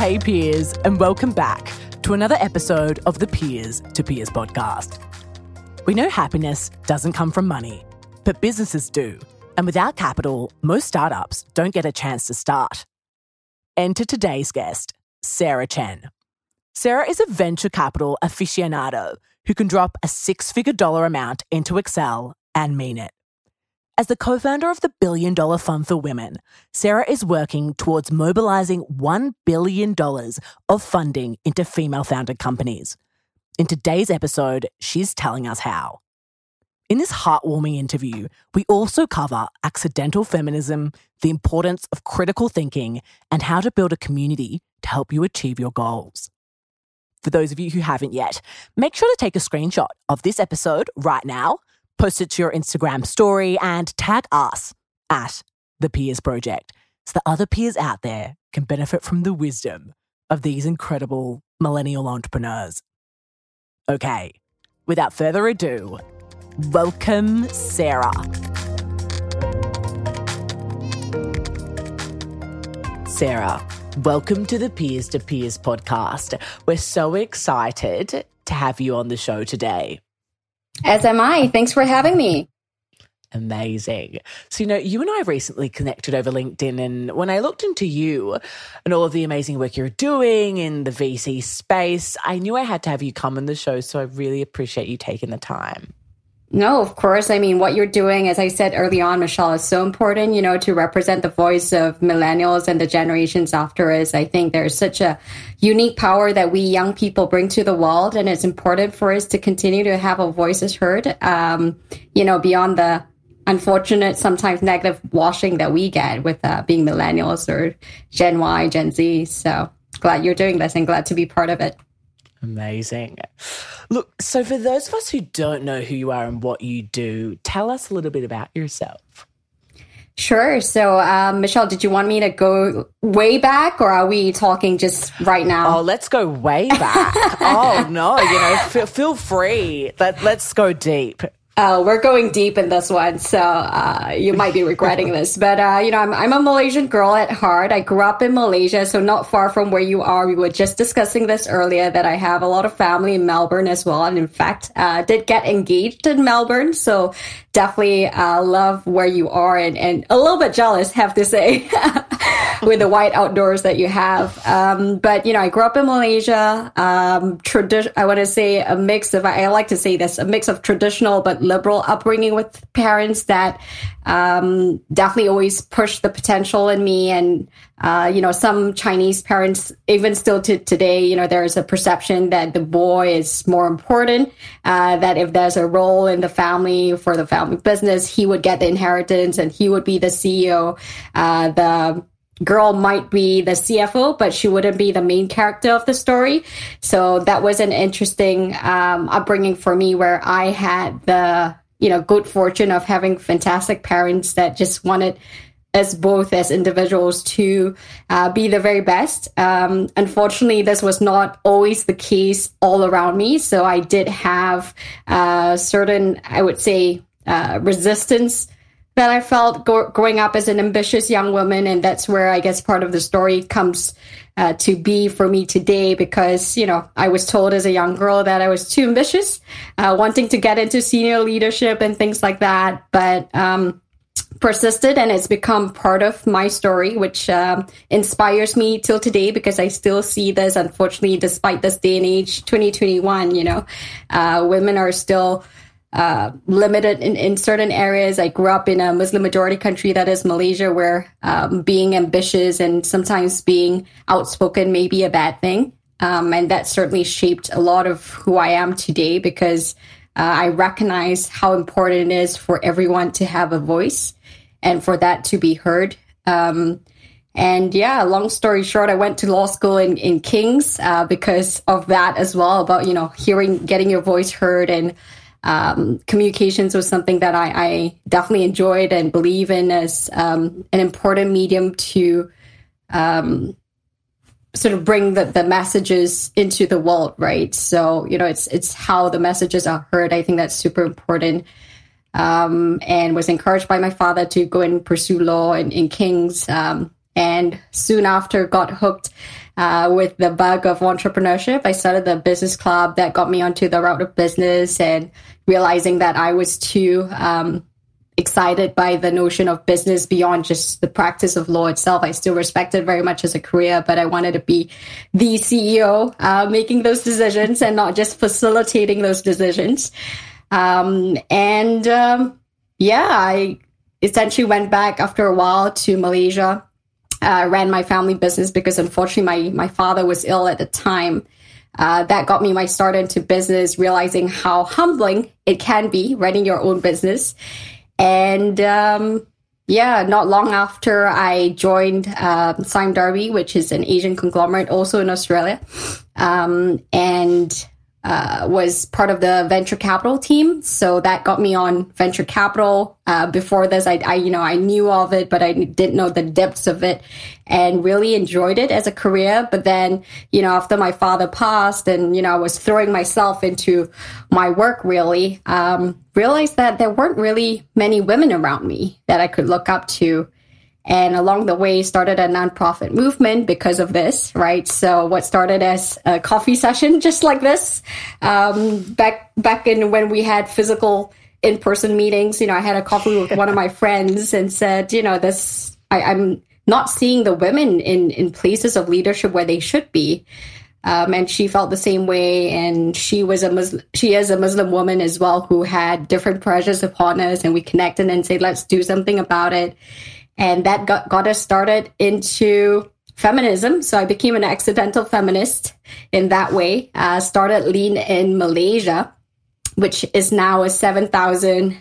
Hey, peers, and welcome back to another episode of the Peers to Peers podcast. We know happiness doesn't come from money, but businesses do. And without capital, most startups don't get a chance to start. Enter today's guest, Sarah Chen. Sarah is a venture capital aficionado who can drop a six figure dollar amount into Excel and mean it. As the co founder of the Billion Dollar Fund for Women, Sarah is working towards mobilizing $1 billion of funding into female founded companies. In today's episode, she's telling us how. In this heartwarming interview, we also cover accidental feminism, the importance of critical thinking, and how to build a community to help you achieve your goals. For those of you who haven't yet, make sure to take a screenshot of this episode right now post it to your Instagram story, and tag us at the Peers Project so that other peers out there can benefit from the wisdom of these incredible millennial entrepreneurs. Okay, without further ado, welcome Sarah. Sarah, welcome to the Peers to Peers podcast. We're so excited to have you on the show today. As am I. Thanks for having me. Amazing. So, you know, you and I recently connected over LinkedIn. And when I looked into you and all of the amazing work you're doing in the VC space, I knew I had to have you come on the show. So I really appreciate you taking the time. No, of course. I mean, what you're doing, as I said early on, Michelle, is so important, you know, to represent the voice of millennials and the generations after us. I think there's such a unique power that we young people bring to the world. And it's important for us to continue to have our voices heard, um, you know, beyond the unfortunate, sometimes negative washing that we get with uh, being millennials or Gen Y, Gen Z. So glad you're doing this and glad to be part of it. Amazing. Look, so for those of us who don't know who you are and what you do, tell us a little bit about yourself. Sure. So, um, Michelle, did you want me to go way back or are we talking just right now? Oh, let's go way back. oh, no, you know, feel, feel free. Let, let's go deep. Uh, we're going deep in this one, so uh, you might be regretting this. But uh, you know, I'm, I'm a Malaysian girl at heart. I grew up in Malaysia, so not far from where you are. We were just discussing this earlier that I have a lot of family in Melbourne as well, and in fact, uh, did get engaged in Melbourne. So definitely uh, love where you are, and, and a little bit jealous, have to say, with the white outdoors that you have. Um, but you know, I grew up in Malaysia. Um, tradi- I want to say a mix of. I like to say this a mix of traditional but liberal upbringing with parents that um, definitely always push the potential in me. And, uh, you know, some Chinese parents, even still to today, you know, there's a perception that the boy is more important, uh, that if there's a role in the family for the family business, he would get the inheritance and he would be the CEO. Uh, the girl might be the CFO, but she wouldn't be the main character of the story. So that was an interesting um, upbringing for me where I had the, you know, good fortune of having fantastic parents that just wanted us both as individuals to uh, be the very best. Um, unfortunately, this was not always the case all around me. So I did have uh, certain, I would say, uh, resistance that I felt go- growing up as an ambitious young woman. And that's where I guess part of the story comes uh, to be for me today because, you know, I was told as a young girl that I was too ambitious, uh, wanting to get into senior leadership and things like that. But, um, persisted and it's become part of my story, which um, inspires me till today because I still see this, unfortunately, despite this day and age, 2021, you know, uh, women are still uh, limited in, in certain areas. I grew up in a Muslim majority country that is Malaysia, where um, being ambitious and sometimes being outspoken may be a bad thing. Um, and that certainly shaped a lot of who I am today because uh, I recognize how important it is for everyone to have a voice and for that to be heard. Um, and yeah, long story short, I went to law school in, in King's uh, because of that as well, about, you know, hearing, getting your voice heard and um, communications was something that I, I, definitely enjoyed and believe in as um, an important medium to um, sort of bring the, the messages into the world, right? So, you know, it's it's how the messages are heard. I think that's super important. Um, and was encouraged by my father to go and pursue law in, in King's. Um, and soon after, got hooked uh, with the bug of entrepreneurship. I started the business club that got me onto the route of business and realizing that I was too um, excited by the notion of business beyond just the practice of law itself. I still respect it very much as a career, but I wanted to be the CEO uh, making those decisions and not just facilitating those decisions. Um, and um, yeah, I essentially went back after a while to Malaysia, uh, ran my family business because unfortunately my, my father was ill at the time. Uh, that got me my start into business, realizing how humbling it can be running your own business. And um, yeah, not long after I joined uh, Sime Darby, which is an Asian conglomerate also in Australia. Um, and uh, was part of the venture capital team. So that got me on venture capital. Uh, before this, I, I, you know, I knew of it, but I didn't know the depths of it and really enjoyed it as a career. But then, you know, after my father passed and, you know, I was throwing myself into my work really, um, realized that there weren't really many women around me that I could look up to and along the way started a nonprofit movement because of this right? So what started as a coffee session just like this um, back back in when we had physical in-person meetings you know i had a coffee with one of my friends and said you know this I, i'm not seeing the women in in places of leadership where they should be. Um, and she felt the same way. And she was a muslim she is a muslim woman as well who had different pressures upon us. And we connected and said let's do something about it and that got, got us started into feminism. So I became an accidental feminist in that way. Uh, started Lean in Malaysia, which is now a 7,000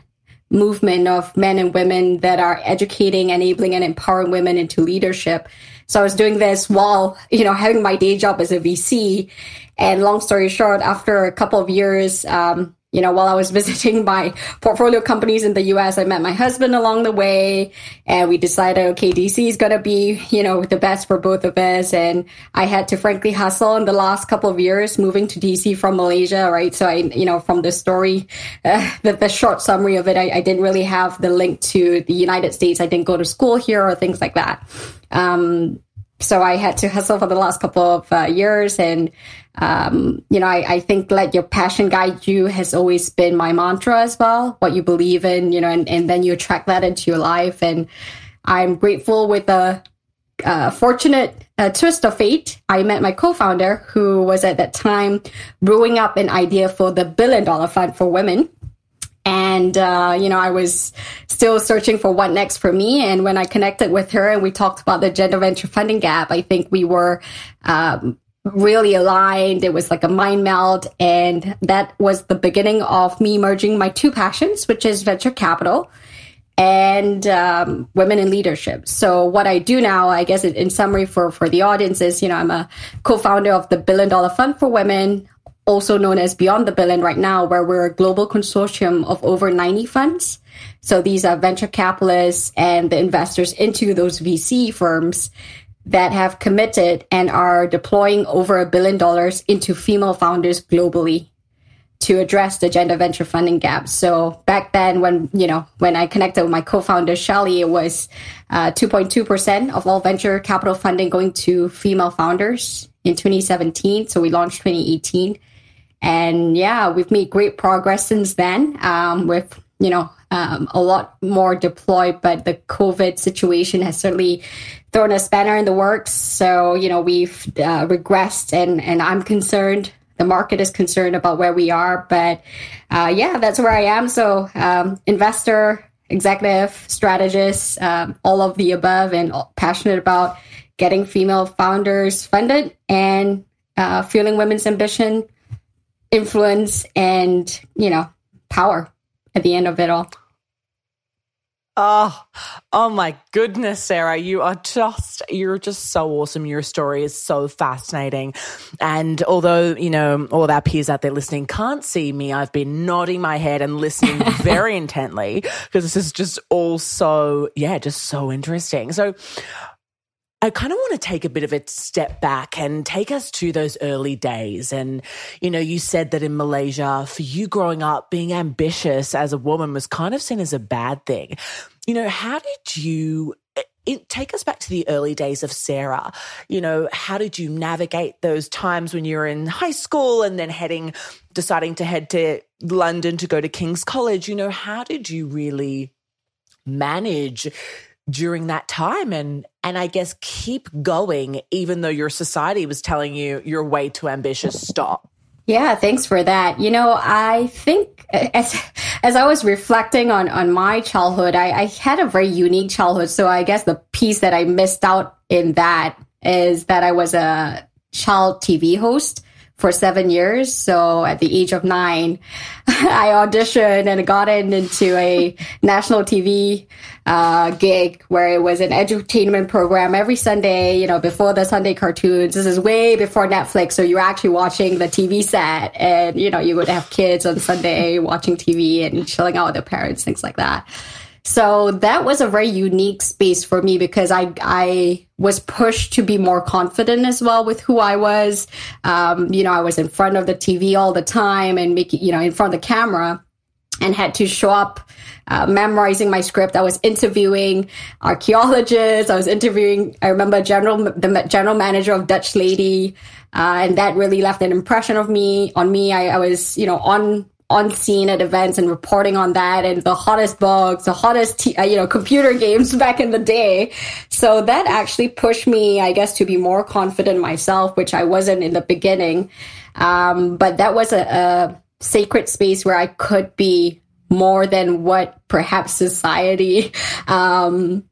movement of men and women that are educating, enabling, and empowering women into leadership. So I was doing this while, you know, having my day job as a VC. And long story short, after a couple of years, um, you know, while I was visiting my portfolio companies in the US, I met my husband along the way and we decided, okay, DC is going to be, you know, the best for both of us. And I had to frankly hustle in the last couple of years moving to DC from Malaysia, right? So I, you know, from the story, uh, the, the short summary of it, I, I, didn't really have the link to the United States. I didn't go to school here or things like that. Um, so I had to hustle for the last couple of uh, years. And, um, you know, I, I, think let your passion guide you has always been my mantra as well, what you believe in, you know, and, and then you attract that into your life. And I'm grateful with a, uh, fortunate twist of fate. I met my co-founder who was at that time brewing up an idea for the billion dollar fund for women. And, uh, you know, I was still searching for what next for me. And when I connected with her and we talked about the gender venture funding gap, I think we were, um, really aligned. It was like a mind melt. And that was the beginning of me merging my two passions, which is venture capital and um, women in leadership. So what I do now, I guess in summary for, for the audience is, you know, I'm a co-founder of the Billion Dollar Fund for Women also known as Beyond the Billion right now, where we're a global consortium of over 90 funds. So these are venture capitalists and the investors into those VC firms that have committed and are deploying over a billion dollars into female founders globally to address the gender venture funding gap. So back then, when you know when I connected with my co-founder Shelly, it was uh, 2.2 percent of all venture capital funding going to female founders in 2017. So we launched 2018, and yeah, we've made great progress since then. Um, with you know um, a lot more deployed, but the COVID situation has certainly thrown a spanner in the works. So, you know, we've uh, regressed and, and I'm concerned. The market is concerned about where we are. But uh, yeah, that's where I am. So, um, investor, executive, strategist, um, all of the above, and passionate about getting female founders funded and uh, fueling women's ambition, influence, and, you know, power at the end of it all. Oh, oh my goodness, Sarah. You are just, you're just so awesome. Your story is so fascinating. And although, you know, all of our peers out there listening can't see me, I've been nodding my head and listening very intently because this is just all so, yeah, just so interesting. So, I kind of want to take a bit of a step back and take us to those early days. And, you know, you said that in Malaysia, for you growing up, being ambitious as a woman was kind of seen as a bad thing. You know, how did you eh, it, take us back to the early days of Sarah. You know, how did you navigate those times when you were in high school and then heading, deciding to head to London to go to King's College? You know, how did you really manage during that time and and I guess keep going even though your society was telling you you're way too ambitious stop. Yeah, thanks for that. You know, I think as as I was reflecting on on my childhood, I, I had a very unique childhood. So I guess the piece that I missed out in that is that I was a child TV host for seven years. So at the age of nine, I auditioned and got in into a national TV uh, gig where it was an edutainment program every Sunday, you know, before the Sunday cartoons. This is way before Netflix. So you're actually watching the TV set and, you know, you would have kids on Sunday watching TV and chilling out with their parents, things like that. So that was a very unique space for me because I I was pushed to be more confident as well with who I was. Um, you know, I was in front of the TV all the time and making you know in front of the camera, and had to show up. Uh, memorizing my script. I was interviewing archaeologists. I was interviewing. I remember general the general manager of Dutch Lady, uh, and that really left an impression of me on me. I, I was you know on on scene at events and reporting on that and the hottest bugs, the hottest, t- uh, you know, computer games back in the day. So that actually pushed me, I guess, to be more confident myself, which I wasn't in the beginning. Um, but that was a, a sacred space where I could be more than what perhaps society um,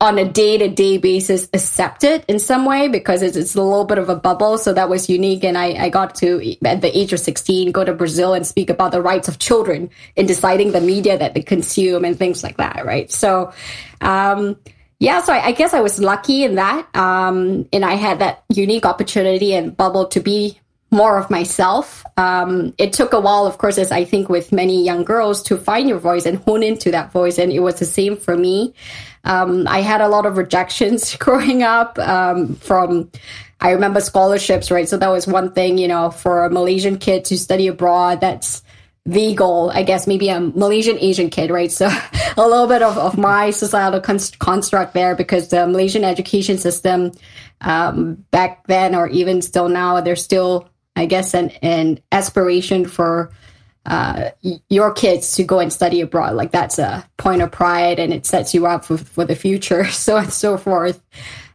on a day to day basis accept it in some way because it's, it's, a little bit of a bubble. So that was unique. And I, I got to, at the age of 16, go to Brazil and speak about the rights of children in deciding the media that they consume and things like that. Right. So, um, yeah, so I, I, guess I was lucky in that. Um, and I had that unique opportunity and bubble to be more of myself. Um, it took a while, of course, as I think with many young girls, to find your voice and hone into that voice. And it was the same for me. Um, I had a lot of rejections growing up um, from, I remember scholarships, right? So that was one thing, you know, for a Malaysian kid to study abroad, that's the goal, I guess, maybe a Malaysian Asian kid, right? So a little bit of, of my societal construct there because the Malaysian education system um, back then or even still now, there's still, I guess, an, an aspiration for uh, your kids to go and study abroad. Like that's a point of pride and it sets you up for, for the future, so and so forth.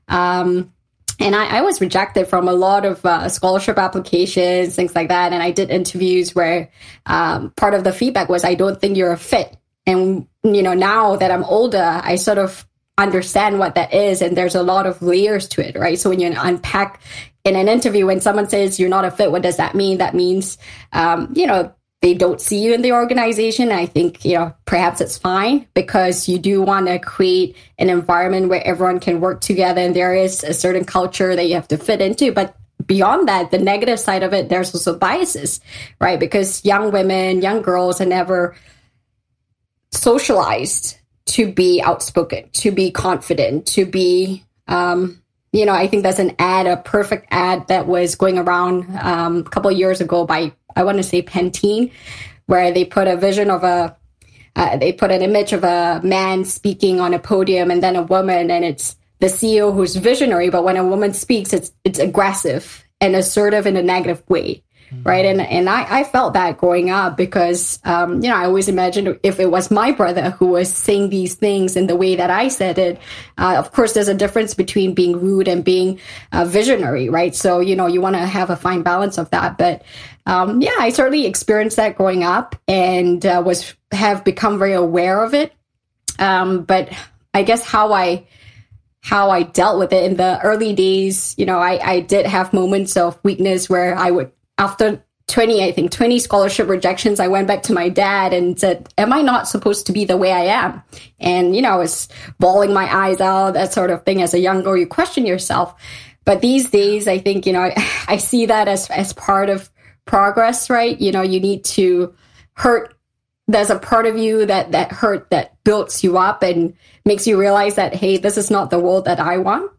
Um, and I, I, was rejected from a lot of uh, scholarship applications, things like that. And I did interviews where um, part of the feedback was, I don't think you're a fit. And, you know, now that I'm older, I sort of understand what that is. And there's a lot of layers to it, right? So when you unpack in an interview, when someone says you're not a fit, what does that mean? That means, um, you know, they don't see you in the organization. I think, you know, perhaps it's fine because you do want to create an environment where everyone can work together and there is a certain culture that you have to fit into. But beyond that, the negative side of it, there's also biases, right? Because young women, young girls are never socialized to be outspoken, to be confident, to be, um, you know, I think that's an ad, a perfect ad that was going around um, a couple years ago by I want to say Pantene, where they put a vision of a, uh, they put an image of a man speaking on a podium and then a woman, and it's the CEO who's visionary, but when a woman speaks, it's it's aggressive and assertive in a negative way, right? And and I, I felt that growing up because um, you know I always imagined if it was my brother who was saying these things in the way that I said it. Uh, of course, there's a difference between being rude and being uh, visionary, right? So you know you want to have a fine balance of that. But um, yeah, I certainly experienced that growing up and uh, was have become very aware of it. Um, but I guess how I how I dealt with it in the early days, you know, I, I did have moments of weakness where I would after 20, I think 20 scholarship rejections, I went back to my dad and said, am I not supposed to be the way I am? And, you know, I was bawling my eyes out, that sort of thing. As a young girl, you question yourself. But these days, I think, you know, I, I see that as, as part of progress, right? You know, you need to hurt. There's a part of you that, that hurt that builds you up and makes you realize that, hey, this is not the world that I want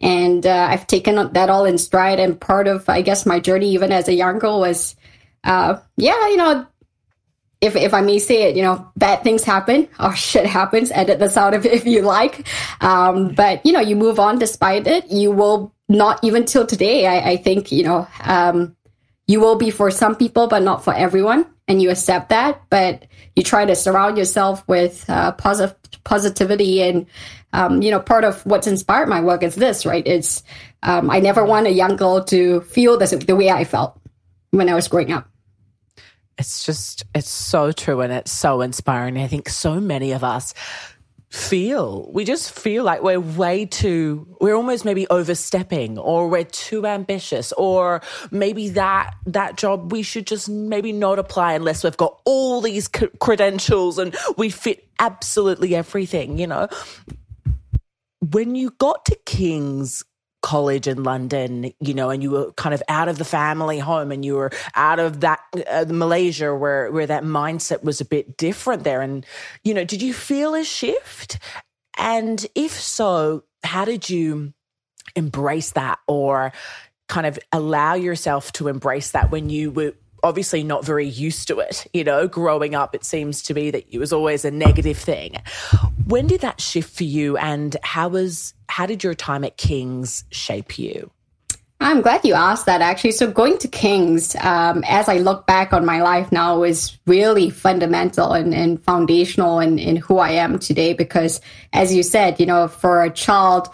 and uh, I've taken that all in stride. And part of, I guess, my journey, even as a young girl, was, uh, yeah, you know, if if I may say it, you know, bad things happen or shit happens. Edit this out if if you like. Um, but you know, you move on despite it. You will not even till today. I, I think you know, um, you will be for some people, but not for everyone, and you accept that. But you try to surround yourself with uh, positive positivity and um, you know, part of what's inspired my work is this, right? It's um, I never want a young girl to feel the way I felt when I was growing up. It's just, it's so true and it's so inspiring. I think so many of us feel. We just feel like we're way too we're almost maybe overstepping or we're too ambitious or maybe that that job we should just maybe not apply unless we've got all these c- credentials and we fit absolutely everything you know? When you got to King's college in London, you know, and you were kind of out of the family home and you were out of that uh, Malaysia where where that mindset was a bit different there and you know, did you feel a shift? And if so, how did you embrace that or kind of allow yourself to embrace that when you were obviously not very used to it. You know, growing up, it seems to be that it was always a negative thing. When did that shift for you, and how was how did your time at King's shape you? I'm glad you asked that actually. So going to King's, um, as I look back on my life now, is really fundamental and, and foundational in, in who I am today. Because as you said, you know, for a child,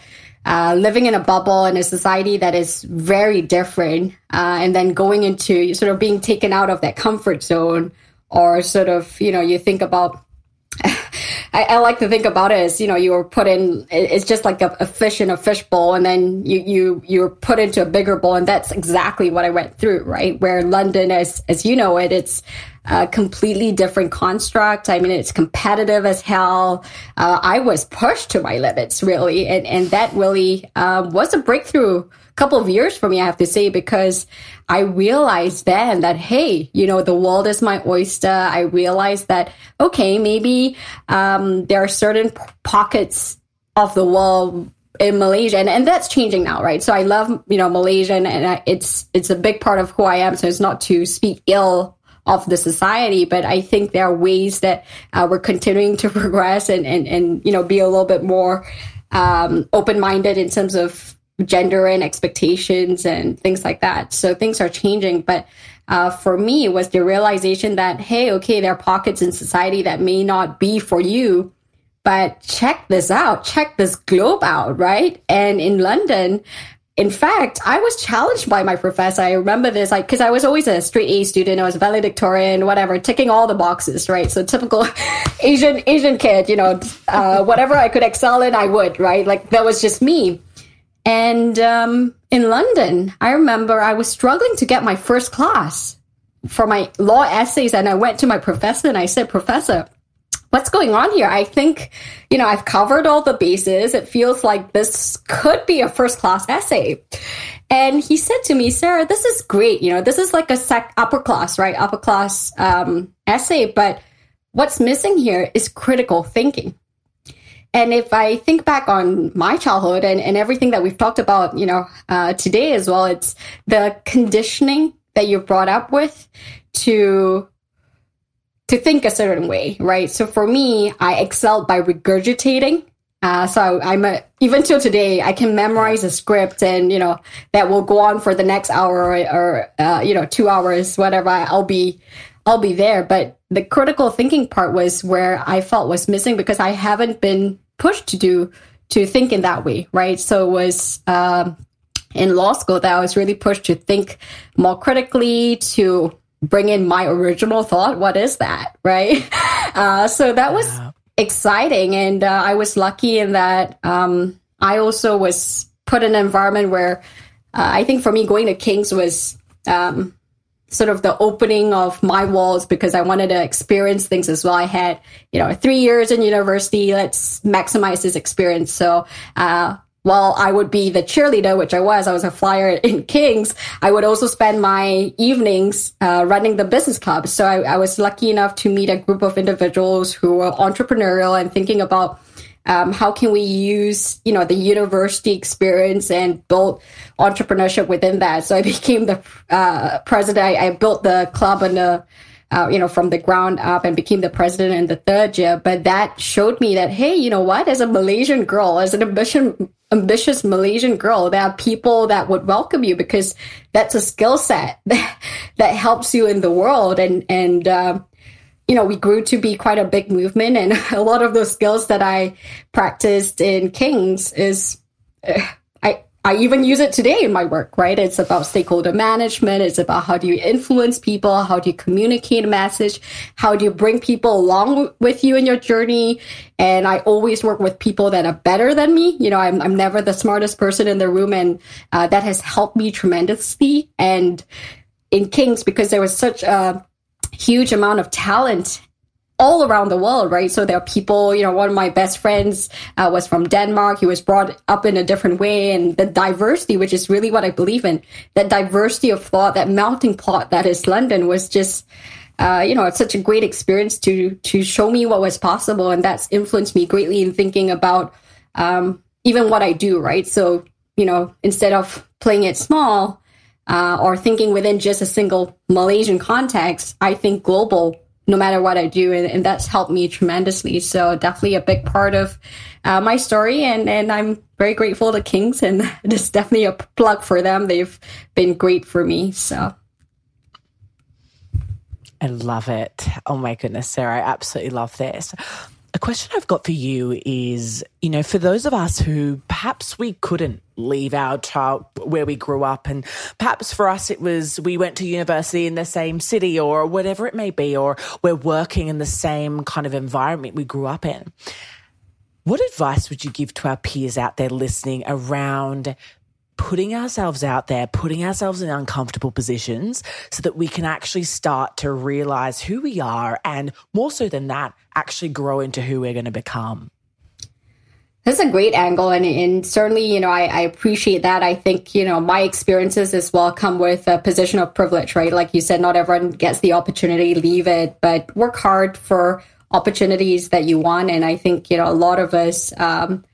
uh, living in a bubble in a society that is very different, uh, and then going into sort of being taken out of that comfort zone, or sort of, you know, you think about. I, I, like to think about it as you know you were put in. It's just like a, a fish in a fish bowl, and then you you you're put into a bigger bowl, and that's exactly what I went through. Right, where London, as as you know it, it's a completely different construct. I mean, it's competitive as hell. Uh, I was pushed to my limits, really. And, and that really uh, was a breakthrough couple of years for me, I have to say, because I realized then that, hey, you know, the world is my oyster. I realized that, okay, maybe um, there are certain pockets of the world in Malaysia, and, and that's changing now, right? So I love, you know, Malaysian, and I, it's it's a big part of who I am. So it's not to speak ill of the society. But I think there are ways that uh, we're continuing to progress and, and, and, you know, be a little bit more um, open minded in terms of gender and expectations and things like that. So things are changing. But uh, for me, it was the realization that, hey, okay, there are pockets in society that may not be for you. But check this out, check this globe out, right? And in London, in fact, I was challenged by my professor. I remember this, like, because I was always a straight A student. I was valedictorian, whatever, ticking all the boxes, right? So typical Asian Asian kid, you know, uh, whatever I could excel in, I would, right? Like that was just me. And um, in London, I remember I was struggling to get my first class for my law essays, and I went to my professor and I said, "Professor, what's going on here? I think, you know, I've covered all the bases. It feels like this could be a first class essay. And he said to me, Sarah, this is great. You know, this is like a sec- upper class, right? Upper class um, essay. But what's missing here is critical thinking. And if I think back on my childhood and, and everything that we've talked about, you know, uh, today as well, it's the conditioning that you're brought up with to to think a certain way, right? So for me, I excelled by regurgitating Uh, so I'm a, even till today, I can memorize a script and, you know, that will go on for the next hour or, or uh, you know, two hours, whatever. I'll be, I'll be there. But the critical thinking part was where I felt was missing because I haven't been pushed to do, to think in that way. Right. So it was, um, in law school that I was really pushed to think more critically, to bring in my original thought. What is that? Right. Uh, so that was, exciting. And uh, I was lucky in that um, I also was put in an environment where uh, I think for me, going to King's was um, sort of the opening of my walls because I wanted to experience things as well. I had, you know, three years in university. Let's maximize this experience. So, uh, while I would be the cheerleader, which I was, I was a flyer in Kings, I would also spend my evenings uh, running the business club. So I, I, was lucky enough to meet a group of individuals who were entrepreneurial and thinking about um, how can we use, you know, the university experience and build entrepreneurship within that. So I became the uh, president. I, I, built the club and the uh, you know, from the ground up and became the president in the third year. But that showed me that, hey, you know what? As a Malaysian girl, as an ambition, ambitious Malaysian girl, there are people that would welcome you because that's a skill set that, that helps you in the world. And, and, uh, you know, we grew to be quite a big movement. And a lot of those skills that I practiced in Kings is, uh, I even use it today in my work, right? It's about stakeholder management. It's about how do you influence people? How do you communicate a message? How do you bring people along with you in your journey? And I always work with people that are better than me. You know, I'm, I'm never the smartest person in the room. And uh, that has helped me tremendously. And in Kings, because there was such a huge amount of talent all around the world, right? So there are people, you know, one of my best friends uh, was from Denmark. He was brought up in a different way and the diversity, which is really what I believe in, that diversity of thought, that melting pot that is London was just, uh, you know, it's such a great experience to, to show me what was possible. And that's influenced me greatly in thinking about, um, even what I do, right? So, you know, instead of playing it small, uh, or thinking within just a single Malaysian context, I think global no matter what I do. And, and, that's helped me tremendously. So definitely a big part of uh, my story. And, and I'm very grateful to Kings and it's definitely a plug for them. They've been great for me. So. I love it. Oh my goodness, Sarah. I absolutely love this. A question I've got for you is, you know, for those of us who perhaps we couldn't leave our child where we grew up, and perhaps for us it was we went to university in the same city or whatever it may be, or we're working in the same kind of environment we grew up in. What advice would you give to our peers out there listening around putting ourselves out there, putting ourselves in uncomfortable positions so that we can actually start to realize who we are and more so than that, actually grow into who we're going to become. That's a great angle. And, and certainly, you know, I, I, appreciate that. I think, you know, my experiences as well come with a position of privilege, right? Like you said, not everyone gets the opportunity, leave it, but work hard for opportunities that you want. And I think, you know, a lot of us, um,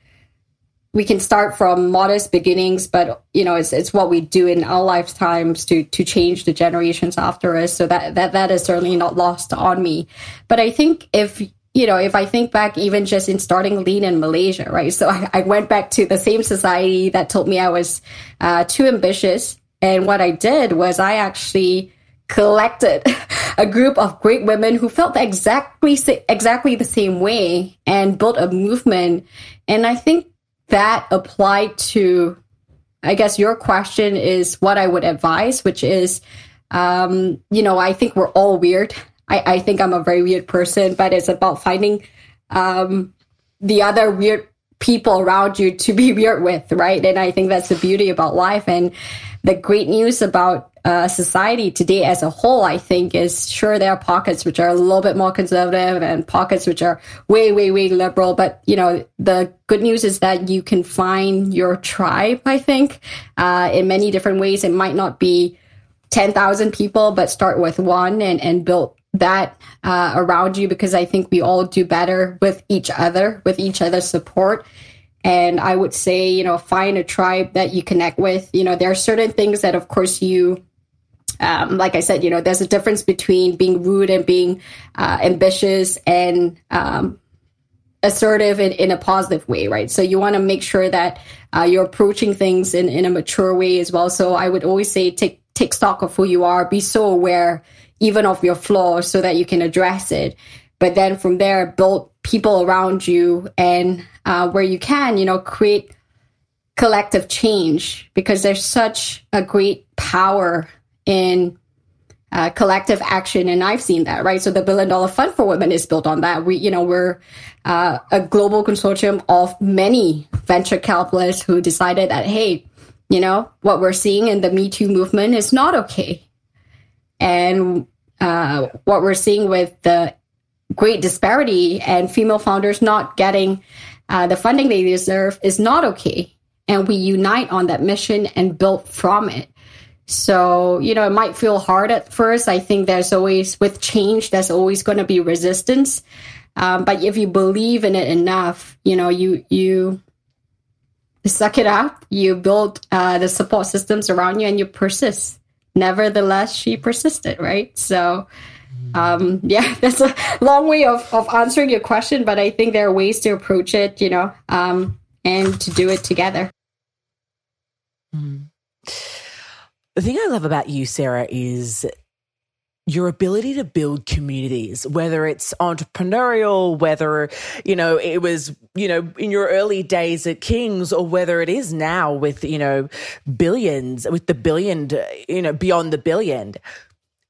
we can start from modest beginnings, but you know, it's it's what we do in our lifetimes to to change the generations after us. So that that that is certainly not lost on me. But I think if you know, if I think back even just in starting lean in Malaysia, right? So I, I went back to the same society that told me I was uh, too ambitious. And what I did was I actually collected a group of great women who felt exactly exactly the same way and built a movement. And I think that applied to, I guess your question is what I would advise, which is, um, you know, I think we're all weird. I, I think I'm a very weird person, but it's about finding um, the other weird people around you to be weird with, right? And I think that's the beauty about life. And the great news about uh, society today as a whole, I think, is sure there are pockets which are a little bit more conservative and pockets which are way, way, way liberal. But you know, the good news is that you can find your tribe. I think uh, in many different ways. It might not be ten thousand people, but start with one and and build that uh, around you because I think we all do better with each other, with each other's support. And I would say, you know, find a tribe that you connect with. You know, there are certain things that, of course, you, um, like I said, you know, there's a difference between being rude and being uh, ambitious and, um, assertive in, in a positive way, right? So you want to make sure that uh, you're approaching things in, in a mature way as well. So I would always say take take stock of who you are, be so aware even of your flaws so that you can address it. But then from there, build people around you and uh, where you can, you know, create collective change because there's such a great power in uh, collective action and i've seen that right? So the billion dollar fund for women is built on that. We you know we're uh, a global consortium of many venture capitalists who decided that hey you know what we're seeing in the me too movement is not okay. And uh, what we're seeing with the great disparity and female founders not getting uh, the funding they deserve is not okay. And we unite on that mission and build from it so, you know, it might feel hard at first. I think there's always, with change, there's always going to be resistance. Um, but if you believe in it enough, you know, you, you suck it up, you build uh, the support systems around you and you persist. Nevertheless, she persisted, right? So, um, yeah, that's a long way of, of answering your question, but I think there are ways to approach it, you know, um, and to do it together. Mm. The thing I love about you, Sarah, is your ability to build communities, whether it's entrepreneurial, whether, you know, it was, you know, in your early days at King's or whether it is now with, you know, billions, with the billion, you know, beyond the billion.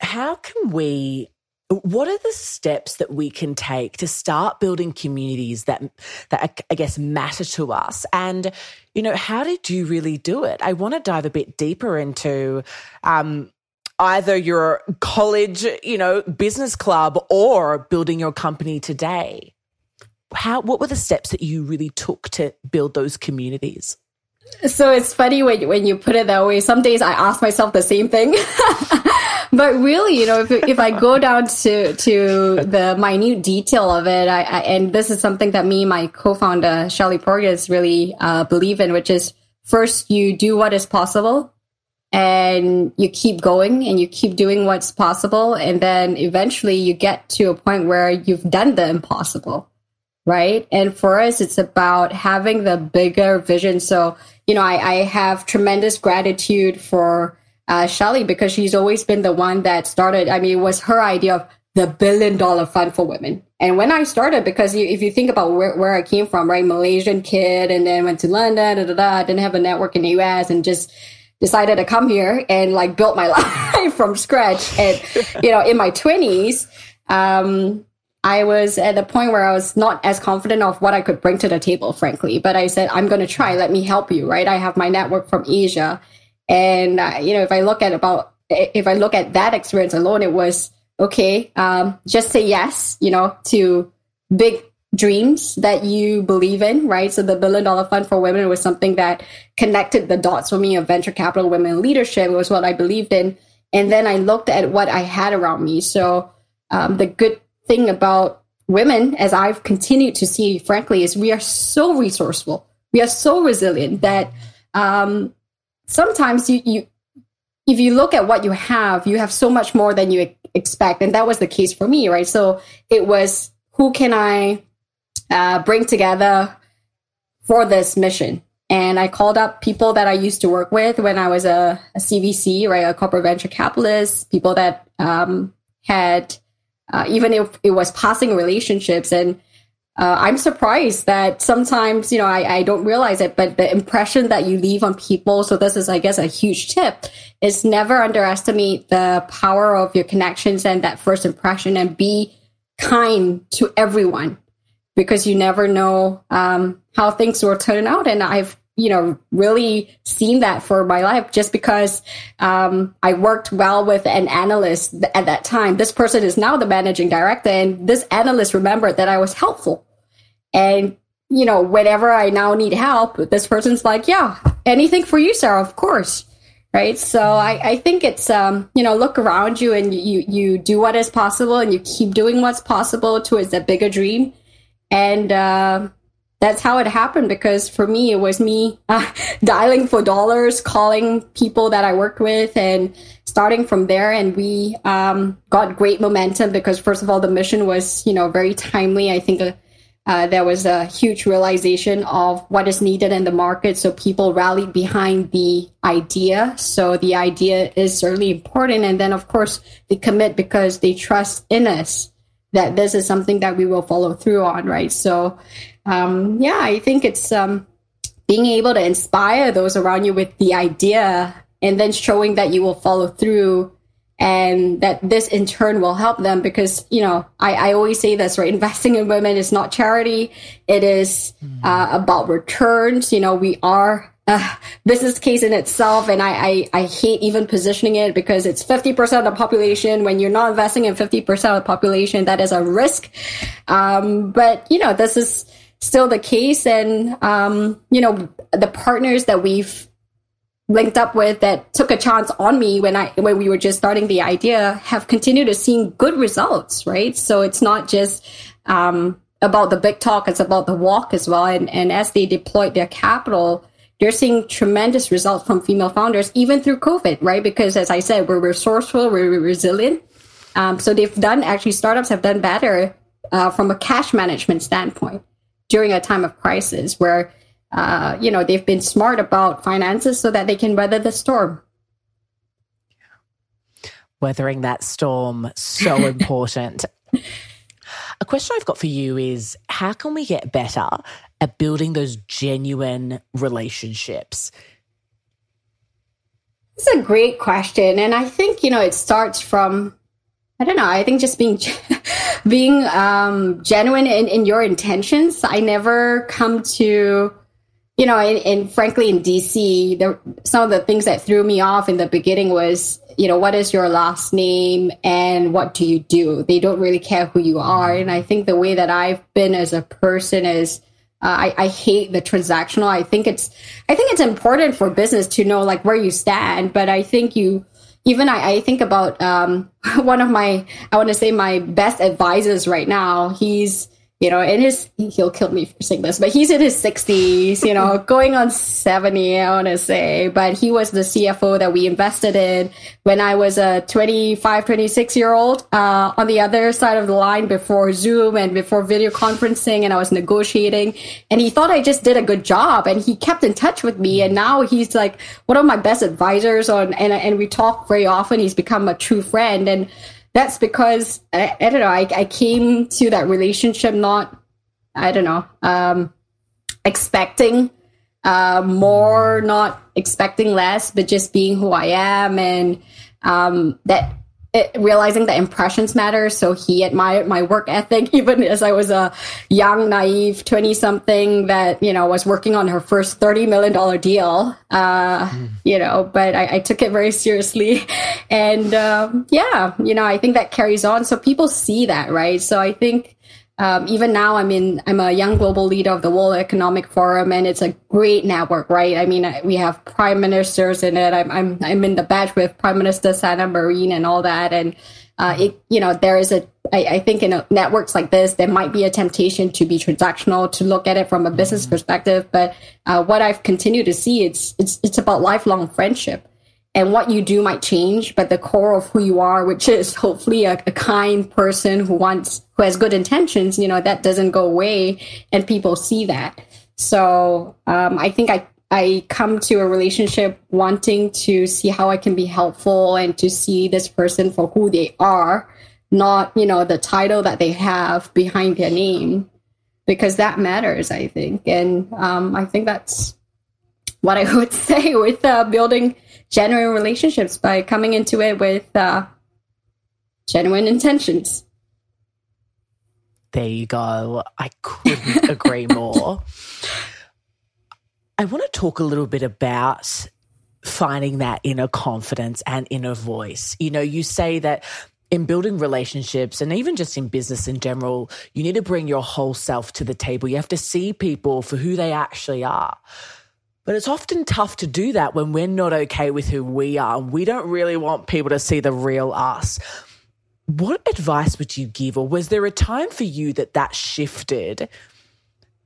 How can we what are the steps that we can take to start building communities that that I guess matter to us? And you know, how did you really do it? I want to dive a bit deeper into um, either your college, you know, business club or building your company today. How what were the steps that you really took to build those communities? So it's funny when when you put it that way. Some days I ask myself the same thing. but really, you know, if, if I go down to to the minute detail of it, I, I and this is something that me, my co-founder Shelly Porges, really uh, believe in, which is first you do what is possible, and you keep going and you keep doing what's possible, and then eventually you get to a point where you've done the impossible, right? And for us, it's about having the bigger vision. So you know, I, I have tremendous gratitude for uh, Shelly because she's always been the one that started. I mean, it was her idea of the billion dollar fund for women. And when I started, because you, if you think about where, where I came from, right, Malaysian kid, and then went to London, da, da, da, didn't have a network in the US, and just decided to come here and like built my life from scratch. And you know, in my twenties, um, I was at the point where I was not as confident of what I could bring to the table, frankly. But I said, I'm going to try. Let me help you, right? I have my network from Asia, and uh, you know, if I look at about if I look at that experience alone, it was okay. Um, just say yes, you know, to big dreams that you believe in, right? So the billion dollar fund for women was something that connected the dots for me of venture capital, women leadership. Was what I believed in, and then I looked at what I had around me. So um, the good thing about women, as I've continued to see, frankly, is we are so resourceful, we are so resilient that um, sometimes you, you if you look at what you have, you have so much more than you expect. And that was the case for me, right? So it was who can I uh, bring together for this mission? And I called up people that I used to work with when I was a, a CVC, right? A corporate venture capitalist, people that um, had, uh, even if it was passing relationships and uh, I'm surprised that sometimes, you know, I, I don't realize it, but the impression that you leave on people. So this is, I guess, a huge tip is never underestimate the power of your connections and that first impression and be kind to everyone because you never know um, how things will turn out. And I've, you know, really seen that for my life just because um, I worked well with an analyst at that time. This person is now the managing director, and this analyst remembered that I was helpful and, you know, whenever I now need help, this person's like, yeah, anything for you, Sarah, of course. Right. So I, I think it's, um, you know, look around you and you, you do what is possible and you keep doing what's possible towards that bigger dream. And, uh, that's how it happened because for me, it was me uh, dialing for dollars, calling people that I worked with and starting from there. And we, um, got great momentum because first of all, the mission was, you know, very timely. I think, uh, uh, there was a huge realization of what is needed in the market. So people rallied behind the idea. So the idea is certainly important. And then, of course, they commit because they trust in us that this is something that we will follow through on, right? So, um, yeah, I think it's um, being able to inspire those around you with the idea and then showing that you will follow through and that this in turn will help them because you know I, I always say this right? Investing in women is not charity. It is mm. uh, about returns. You know we are a business case in itself and I, I, I hate even positioning it because it's 50% of the population. When you're not investing in 50% of the population that is a risk. Um, but you know this is still the case and um, you know the partners that we've linked up with that took a chance on me when I when we were just starting the idea have continued to see good results, right? So it's not just um, about the big talk; it's about the walk as well. And and as they deployed their capital, they're seeing tremendous results from female founders, even through COVID, right? Because as I said, we're resourceful, we're resilient. Um, so they've done actually startups have done better uh, from a cash management standpoint during a time of crisis where uh, you know, they've been smart about finances so that they can weather the storm. Weathering that storm, so important. A question I've got for you is how can we get better at building those genuine relationships? It's a great question. And I think, you know, it starts from, I don't know, I think just being, being um, genuine in, in your intentions. I never come to, you know, and, and frankly, in DC, there, some of the things that threw me off in the beginning was, you know, what is your last name and what do you do? They don't really care who you are. And I think the way that I've been as a person is, uh, I, I hate the transactional. I think it's, I think it's important for business to know like where you stand. But I think you, even I, I think about um, one of my, I want to say my best advisors right now. He's you know, in his, he'll kill me for saying this, but he's in his 60s, you know, going on 70, I want to say. But he was the CFO that we invested in when I was a 25, 26 year old uh, on the other side of the line before Zoom and before video conferencing. And I was negotiating. And he thought I just did a good job. And he kept in touch with me. And now he's like one of my best advisors on, and, and we talk very often. He's become a true friend. And, that's because I, I don't know. I, I came to that relationship not, I don't know, um, expecting uh, more, not expecting less, but just being who I am, and um, that it, realizing that impressions matter. So he admired my work ethic, even as I was a young, naive 20 something that, you know, was working on her first $30 million deal, uh, mm. you know, but I, I, took it very seriously. And um, yeah, you know, I think that carries on. So people see that, right? So I think um, even now i'm in i'm a young global leader of the world economic forum and it's a great network right? I mean we have prime ministers in it. I'm i'm, I'm in the batch with prime minister sanna marin and all that. And uh, it you know there is a I, I think in a, networks like this there might be a temptation to be transactional to look at it from a business mm-hmm. perspective. But uh, what i've continued to see it's it's it's about lifelong friendship and what you do might change, but the core of who you are, which is hopefully a, a, kind person who wants, who has good intentions, you know, that doesn't go away and people see that. So, um, I think I, I come to a relationship wanting to see how I can be helpful and to see this person for who they are, not, you know, the title that they have behind their name, because that matters, I think. And, um, I think that's what I would say with, uh, building, genuine relationships by coming into it with uh, genuine intentions. There you go. I couldn't agree more. I want to talk a little bit about finding that inner confidence and inner voice. You know, you say that in building relationships and even just in business in general, you need to bring your whole self to the table. You have to see people for who they actually are. But it's often tough to do that when we're not okay with who we are. We don't really want people to see the real us. What advice would you give, or was there a time for you that that shifted?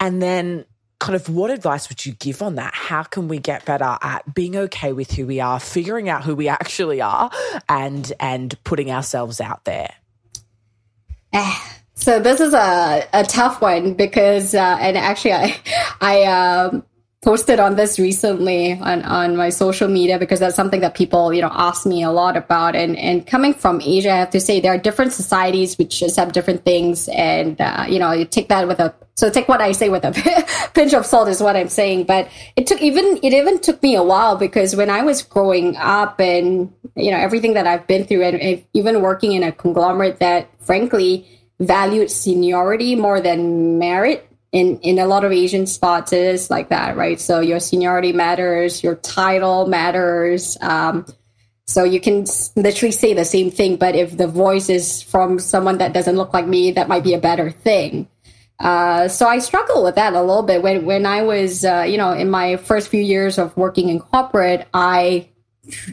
And then, kind of, what advice would you give on that? How can we get better at being okay with who we are, figuring out who we actually are, and and putting ourselves out there? Uh, So this is a, a tough one because, uh, and actually, I I um, posted on this recently on, on my social media because that's something that people you know ask me a lot about. And and coming from asia i have to say there are different societies which just have different things. And uh, you know you take that with a so take what i say with a pinch of salt is what i'm saying. But it took even it even took me a while because when i was growing up and you know everything that i've been through and, and even working in a conglomerate that frankly valued seniority more than merit in in a lot of Asian spots, it is like that, right? So your seniority matters, your title matters. Um, so you can literally say the same thing, but if the voice is from someone that doesn't look like me, that might be a better thing. Uh, so I struggle with that a little bit. When when I was, uh, you know, in my first few years of working in corporate, I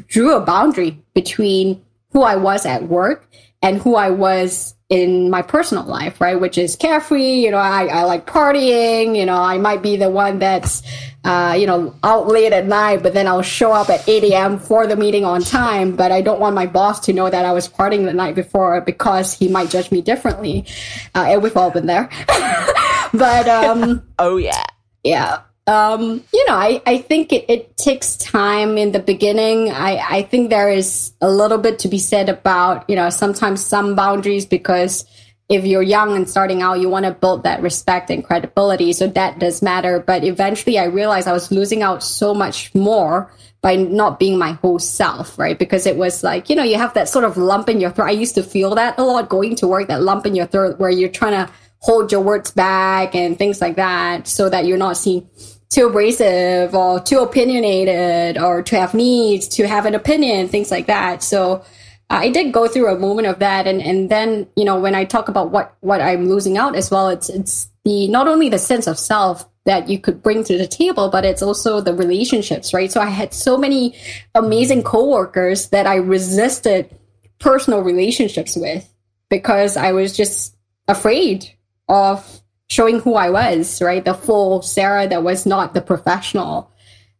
drew a boundary between who I was at work and who I was in my personal life, right? Which is carefree. You know, I, I like partying. You know, I might be the one that's, uh, you know, out late at night, but then I'll show up at 8 a.m. for the meeting on time. But I don't want my boss to know that I was partying the night before because he might judge me differently. Uh, and we've all been there. but, um, oh, yeah. Yeah um, you know, I, I think it, it, takes time in the beginning. I, I think there is a little bit to be said about, you know, sometimes some boundaries because if you're young and starting out, you want to build that respect and credibility. So that does matter. But eventually I realized I was losing out so much more by not being my whole self, right? Because it was like, you know, you have that sort of lump in your throat. I used to feel that a lot going to work, that lump in your throat where you're trying to hold your words back and things like that so that you're not seen too abrasive or too opinionated or to have needs to have an opinion things like that. So uh, i did go through a moment of that and and then you know when i talk about what what i'm losing out as well it's it's the not only the sense of self that you could bring to the table but it's also the relationships right? So i had so many amazing coworkers that i resisted personal relationships with because i was just afraid of showing who I was, right? The full Sarah that was not the professional.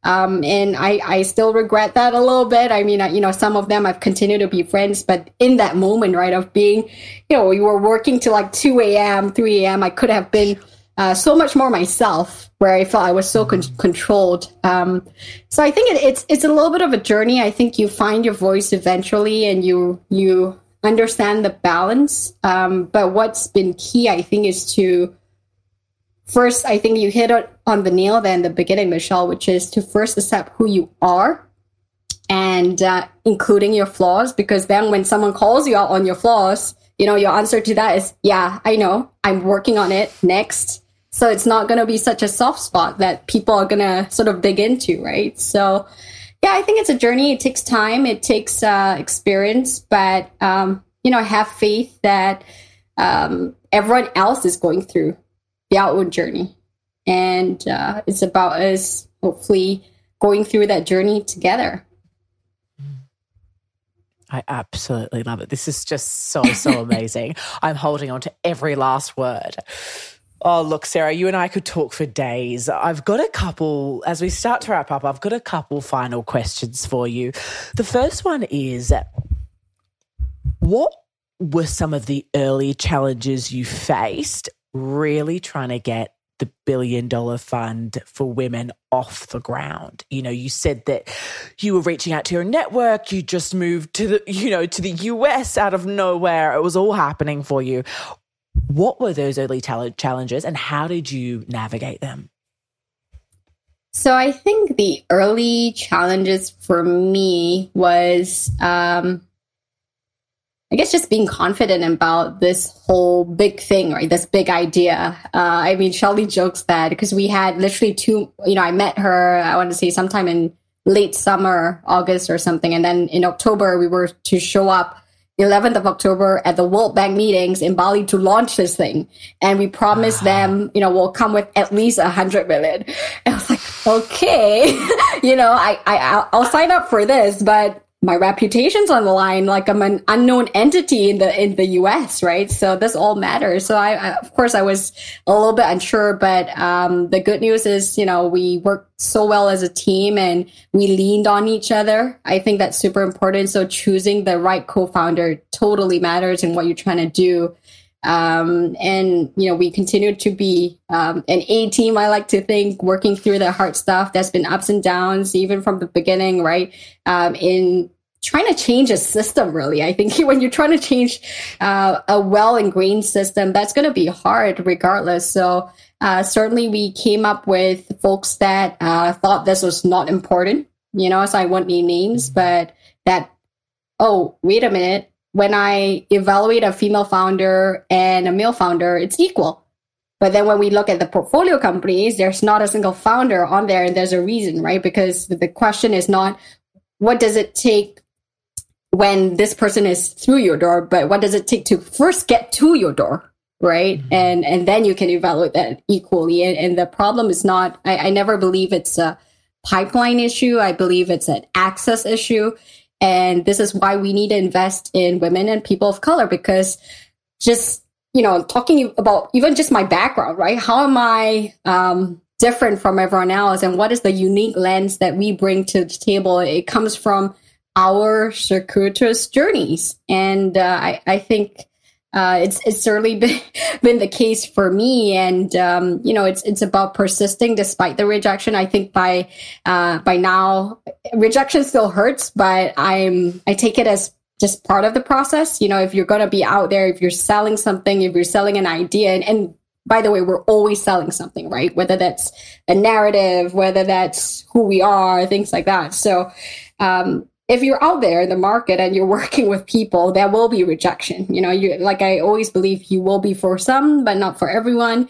Um, and I, I still regret that a little bit. I mean, I, you know, some of them I've continued to be friends, but in that moment, right, of being, you know, we were working till like 2 a.m., 3 a.m., I could have been uh, so much more myself where I felt I was so con- controlled. Um, so I think it, it's, it's a little bit of a journey. I think you find your voice eventually and you, you understand the balance. Um, but what's been key, I think, is to, first, I think you hit on the nail there in the beginning, Michelle, which is to first accept who you are and uh, including your flaws. Because then when someone calls you out on your flaws, you know, your answer to that is, yeah, I know, I'm working on it next. So it's not going to be such a soft spot that people are going to sort of dig into, right? So, yeah, I think it's a journey. It takes time, it takes uh, experience, but, um, you know, have faith that um, everyone else is going through our own journey. And uh, it's about us hopefully going through that journey together. I absolutely love it. This is just so, so amazing. I'm holding on to every last word. Oh, look, Sarah, you and I could talk for days. I've got a couple, as we start to wrap up, I've got a couple final questions for you. The first one is what were some of the early challenges you faced really trying to get the billion dollar fund for women off the ground. You know, you said that you were reaching out to your network, you just moved to the, you know, to the US out of nowhere. It was all happening for you. What were those early challenges and how did you navigate them? So I think the early challenges for me was um, I guess just being confident about this whole big thing, right? This big idea. Uh, I mean, Shelly jokes that because we had literally two, you know, I met her, I want to say sometime in late summer, August or something. And then in October, we were to show up 11th of October at the World Bank meetings in Bali to launch this thing. And we promised them, you know, we'll come with at least a hundred million. And I was like, okay, you know, I, I, I'll sign up for this, but my reputation's on the line like i'm an unknown entity in the in the us right? So this all matters. So I, I, of course i was a little bit unsure but um, the good news is you know we worked so well as a team and we leaned on each other. I think that's super important. So choosing the right co-founder totally matters in what you're trying to do Um, and you know, we continue to be um, an A team. I like to think working through the hard stuff. There's been ups and downs even from the beginning, right? Um, in trying to change a system really i think when you're trying to change uh, a well ingrained system that's going to be hard regardless so uh, certainly we came up with folks that uh, thought this was not important you know so i won't name names but that oh wait a minute when i evaluate a female founder and a male founder it's equal but then when we look at the portfolio companies, there's not a single founder on there, and there's a reason, right? Because the question is not what does it take when this person is through your door, but what does it take to first get to your door? Right. Mm-hmm. And, and then you can evaluate that equally. And, and the problem is not, I, I never believe it's a pipeline issue. I believe it's an access issue. And this is why we need to invest in women and people of color because just, you know, talking about even just my background, right? How am I, um, different from everyone else and what is the unique lens that we bring to the table? It comes from our circuitous journeys. And uh, I, I, think uh, it's it's certainly been, been the case for me. And um, you know, it's it's about persisting despite the rejection. I think by uh, by now, rejection still hurts, but I'm I take it as just part of the process. You know, if you're going to be out there, if you're selling something, if you're selling an idea, and, and by the way, we're always selling something, right? Whether that's a narrative, whether that's who we are, things like that. So, um, if you're out there in the market and you're working with people, there will be rejection. You know, you like I always believe you will be for some, but not for everyone.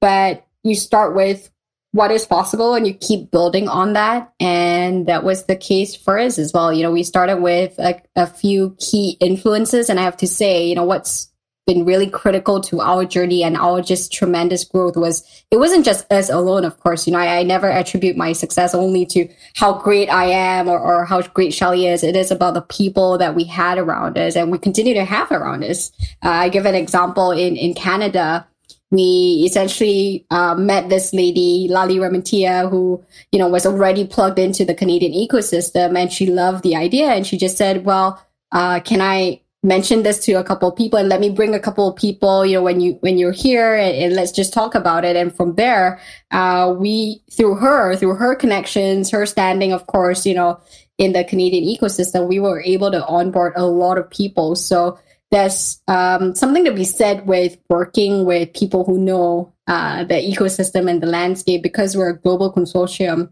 But you start with what is possible and you keep building on that. And that was the case for us as well. You know, we started with a, a few key influences. And I have to say, you know, what's been really critical to our journey and our just tremendous growth was it wasn't just us alone of course. You know i, I never attribute my success only to how great i am or, or how great shelly is. It is about the people that we had around us and we continue to have around us. Uh, i give an example in in canada. We essentially uh, met this lady, Lally Rementilla, who, you know, was already plugged into the Canadian ecosystem and she loved the idea. And she just said, well, uh, can I mention this to a couple people and let me bring a couple people you know when you when you're here and, and let's just talk about it. And from there uh, we through her through her connections her standing of course you know in the canadian ecosystem we were able to onboard a lot of people. So there's um, something to be said with working with people who know uh, the ecosystem and the landscape because we're a global consortium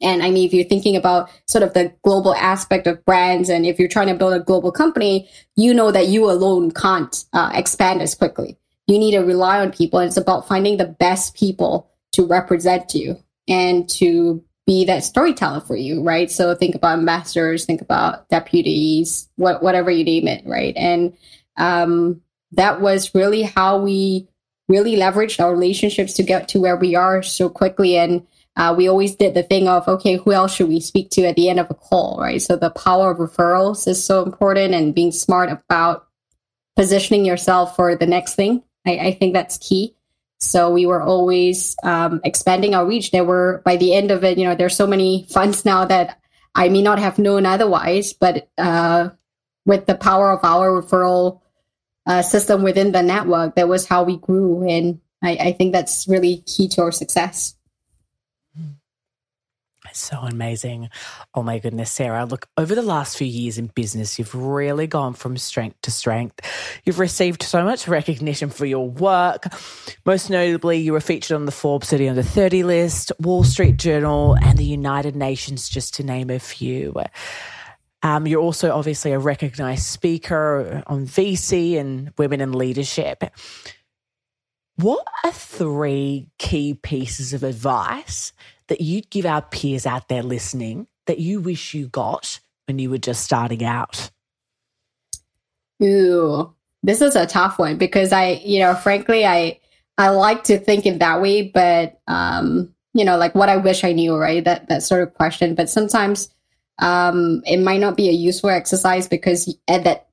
and I mean, if you're thinking about sort of the global aspect of brands, and if you're trying to build a global company, you know that you alone can't uh, expand as quickly. You need to rely on people. And it's about finding the best people to represent you and to be that storyteller for you, right? So think about ambassadors, think about deputies, what, whatever you name it, right? And um, that was really how we really leveraged our relationships to get to where we are so quickly. And uh, we always did the thing of, okay, who else should we speak to at the end of a call, right? So the power of referrals is so important and being smart about positioning yourself for the next thing. I, I think that's key. So we were always um, expanding our reach. There were, by the end of it, you know, there's so many funds now that I may not have known otherwise, but uh, with the power of our referral uh, system within the network, that was how we grew. And I, I think that's really key to our success. So amazing. Oh my goodness, Sarah. Look, over the last few years in business, you've really gone from strength to strength. You've received so much recognition for your work. Most notably, you were featured on the Forbes 30 under 30 list, Wall Street Journal, and the United Nations, just to name a few. Um, you're also obviously a recognized speaker on VC and women in leadership. What are three key pieces of advice that you'd give our peers out there listening that you wish you got when you were just starting out? Ooh, this is a tough one because I, you know, frankly, I I like to think in that way, but um, you know, like what I wish I knew, right? That that sort of question. But sometimes um, it might not be a useful exercise because at that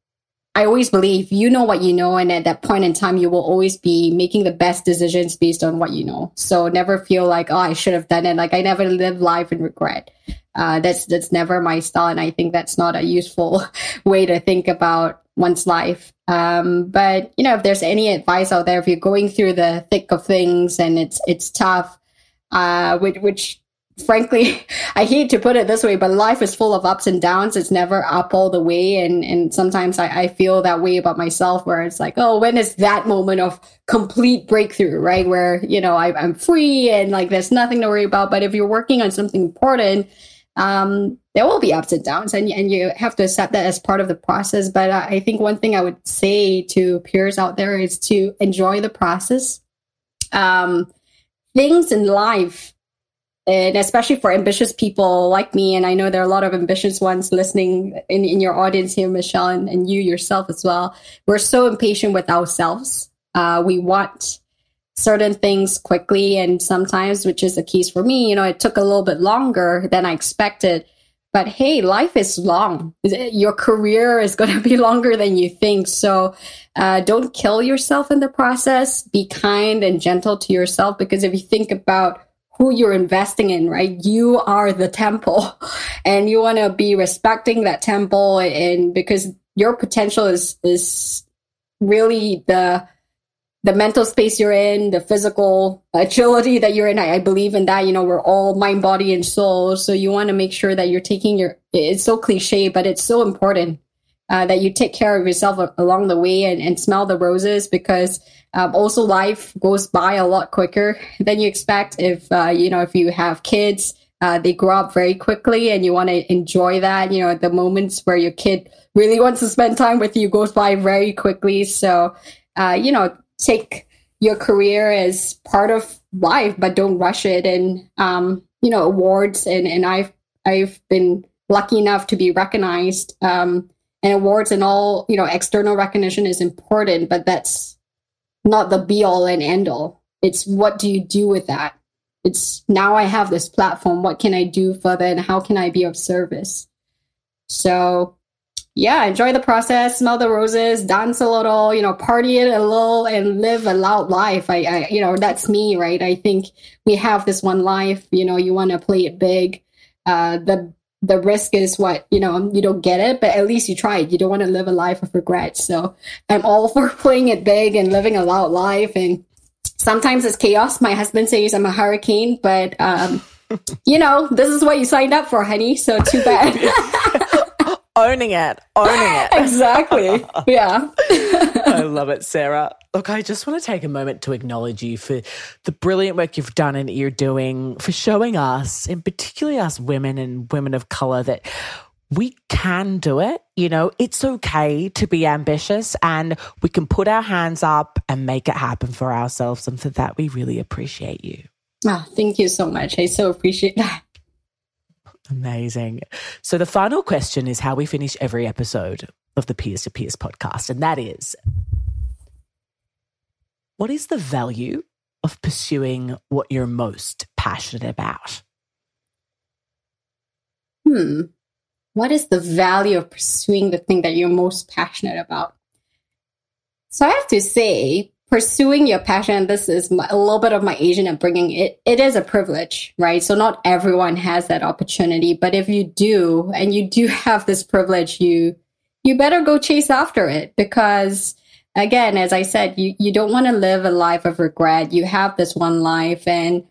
I always believe you know what you know, and at that point in time, you will always be making the best decisions based on what you know. So never feel like, oh, I should have done it. Like I never live life in regret. Uh, that's that's never my style, and I think that's not a useful way to think about one's life. Um, but you know, if there's any advice out there, if you're going through the thick of things and it's it's tough, uh, which, which frankly, I hate to put it this way, but life is full of ups and downs. It's never up all the way. And, and sometimes I, I feel that way about myself where it's like, oh, when is that moment of complete breakthrough, right? Where, you know, I, I'm free and like there's nothing to worry about. But if you're working on something important, um, there will be ups and downs and, and you have to accept that as part of the process. But I think one thing I would say to peers out there is to enjoy the process. Um, things in life and especially for ambitious people like me and i know there are a lot of ambitious ones listening in, in your audience here michelle and, and you yourself as well. We're so impatient with ourselves. Uh, we want certain things quickly and sometimes which is the case for me you know it took a little bit longer than i expected. But hey life is long. Your career is going to be longer than you think. So uh, don't kill yourself in the process. Be kind and gentle to yourself because if you think about who you're investing in, right? You are the temple and you want to be respecting that temple and because your potential is, is really the, the mental space you're in, the physical agility that you're in. I, I believe in that. You know, we're all mind, body, and soul. So you want to make sure that you're taking your, it's so cliche, but it's so important uh, that you take care of yourself along the way and, and smell the roses because um, also life goes by a lot quicker than you expect. If uh, you know if you have kids uh, they grow up very quickly and you want to enjoy that you know the moments where your kid really wants to spend time with you goes by very quickly. So uh, you know take your career as part of life but don't rush it. And um, you know awards and and i've i've been lucky enough to be recognized um, and awards and all you know external recognition is important but that's not the be all and end all it's what do you do with that? It's now i have this platform. What can i do further and how can i be of service? So yeah enjoy the process smell the roses dance a little you know party it a little and live a loud life. I, I you know that's me right? I think we have this one life you know you want to play it big. Uh, the the risk is what you know you don't get it but at least you tried you don't want to live a life of regret. So i'm all for playing it big and living a loud life. And sometimes it's chaos. My husband says i'm a hurricane but um you know this is what you signed up for honey. So too bad owning it, owning it. exactly. Yeah. I love it, Sarah. Look, I just want to take a moment to acknowledge you for the brilliant work you've done and you're doing, for showing us, and particularly us women and women of color, that we can do it. You know, it's okay to be ambitious and we can put our hands up and make it happen for ourselves. And for that, we really appreciate you. Oh, thank you so much. I so appreciate that. Amazing. So, the final question is how we finish every episode of the Peers to Peers podcast. And that is what is the value of pursuing what you're most passionate about? Hmm. What is the value of pursuing the thing that you're most passionate about? So, I have to say, pursuing your passion this is my, a little bit of my asian upbringing. It, it is a privilege right? So not everyone has that opportunity but if you do and you do have this privilege you you better go chase after it because again as i said you, you don't want to live a life of regret. You have this one life and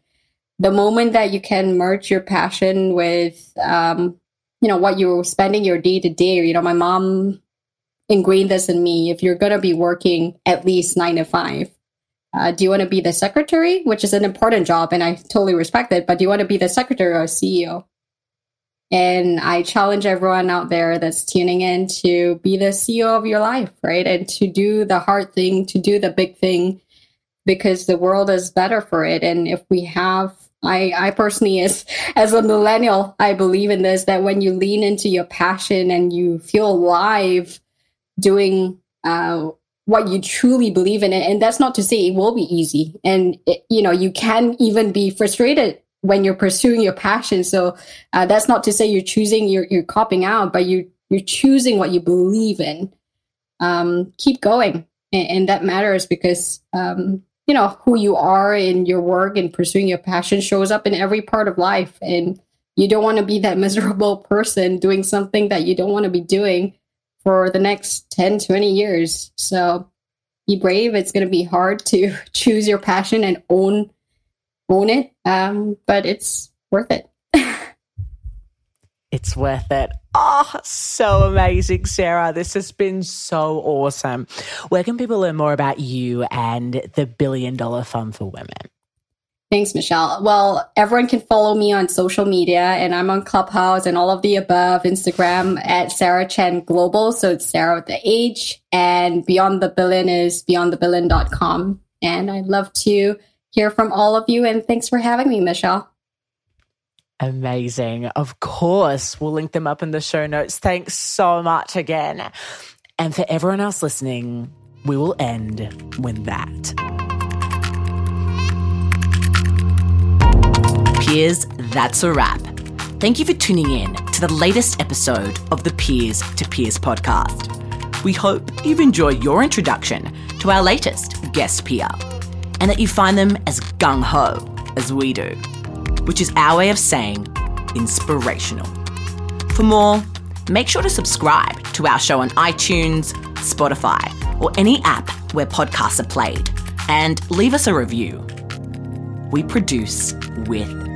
the moment that you can merge your passion with um, you know what you're spending your day to day you know my mom ingrained this in me. If you're going to be working at least nine to five, uh, do you want to be the secretary, which is an important job, and I totally respect it, but do you want to be the secretary or CEO? And I challenge everyone out there that's tuning in to be the CEO of your life, right? And to do the hard thing, to do the big thing, because the world is better for it. And if we have I, I personally as as a millennial i believe in this that when you lean into your passion and you feel alive doing uh, what you truly believe in. And that's not to say it will be easy. And, it, you know, you can even be frustrated when you're pursuing your passion. So uh, that's not to say you're choosing, you're, you're copping out, but you, you're choosing what you believe in. Um, keep going. And, and, that matters because, um, you know, who you are in your work and pursuing your passion shows up in every part of life. And you don't want to be that miserable person doing something that you don't want to be doing for the next 10, 20 years. So be brave. It's going to be hard to choose your passion and own own it, um, but it's worth it. it's worth it. Oh, so amazing, Sarah. This has been so awesome. Where can people learn more about you and the Billion Dollar Fund for Women? Thanks, Michelle. Well, everyone can follow me on social media, and I'm on Clubhouse and all of the above, Instagram at Sarah Chen Global. So it's Sarah with the H, and Beyond the Billion is beyondthebillion.com. And I'd love to hear from all of you, and thanks for having me, Michelle. Amazing. Of course, we'll link them up in the show notes. Thanks so much again. And for everyone else listening, we will end with that. Peers, that's a wrap. Thank you for tuning in to the latest episode of the Peers to Peers podcast. We hope you've enjoyed your introduction to our latest guest peer and that you find them as gung ho as we do, which is our way of saying inspirational. For more, make sure to subscribe to our show on iTunes, Spotify, or any app where podcasts are played, and leave us a review. We produce with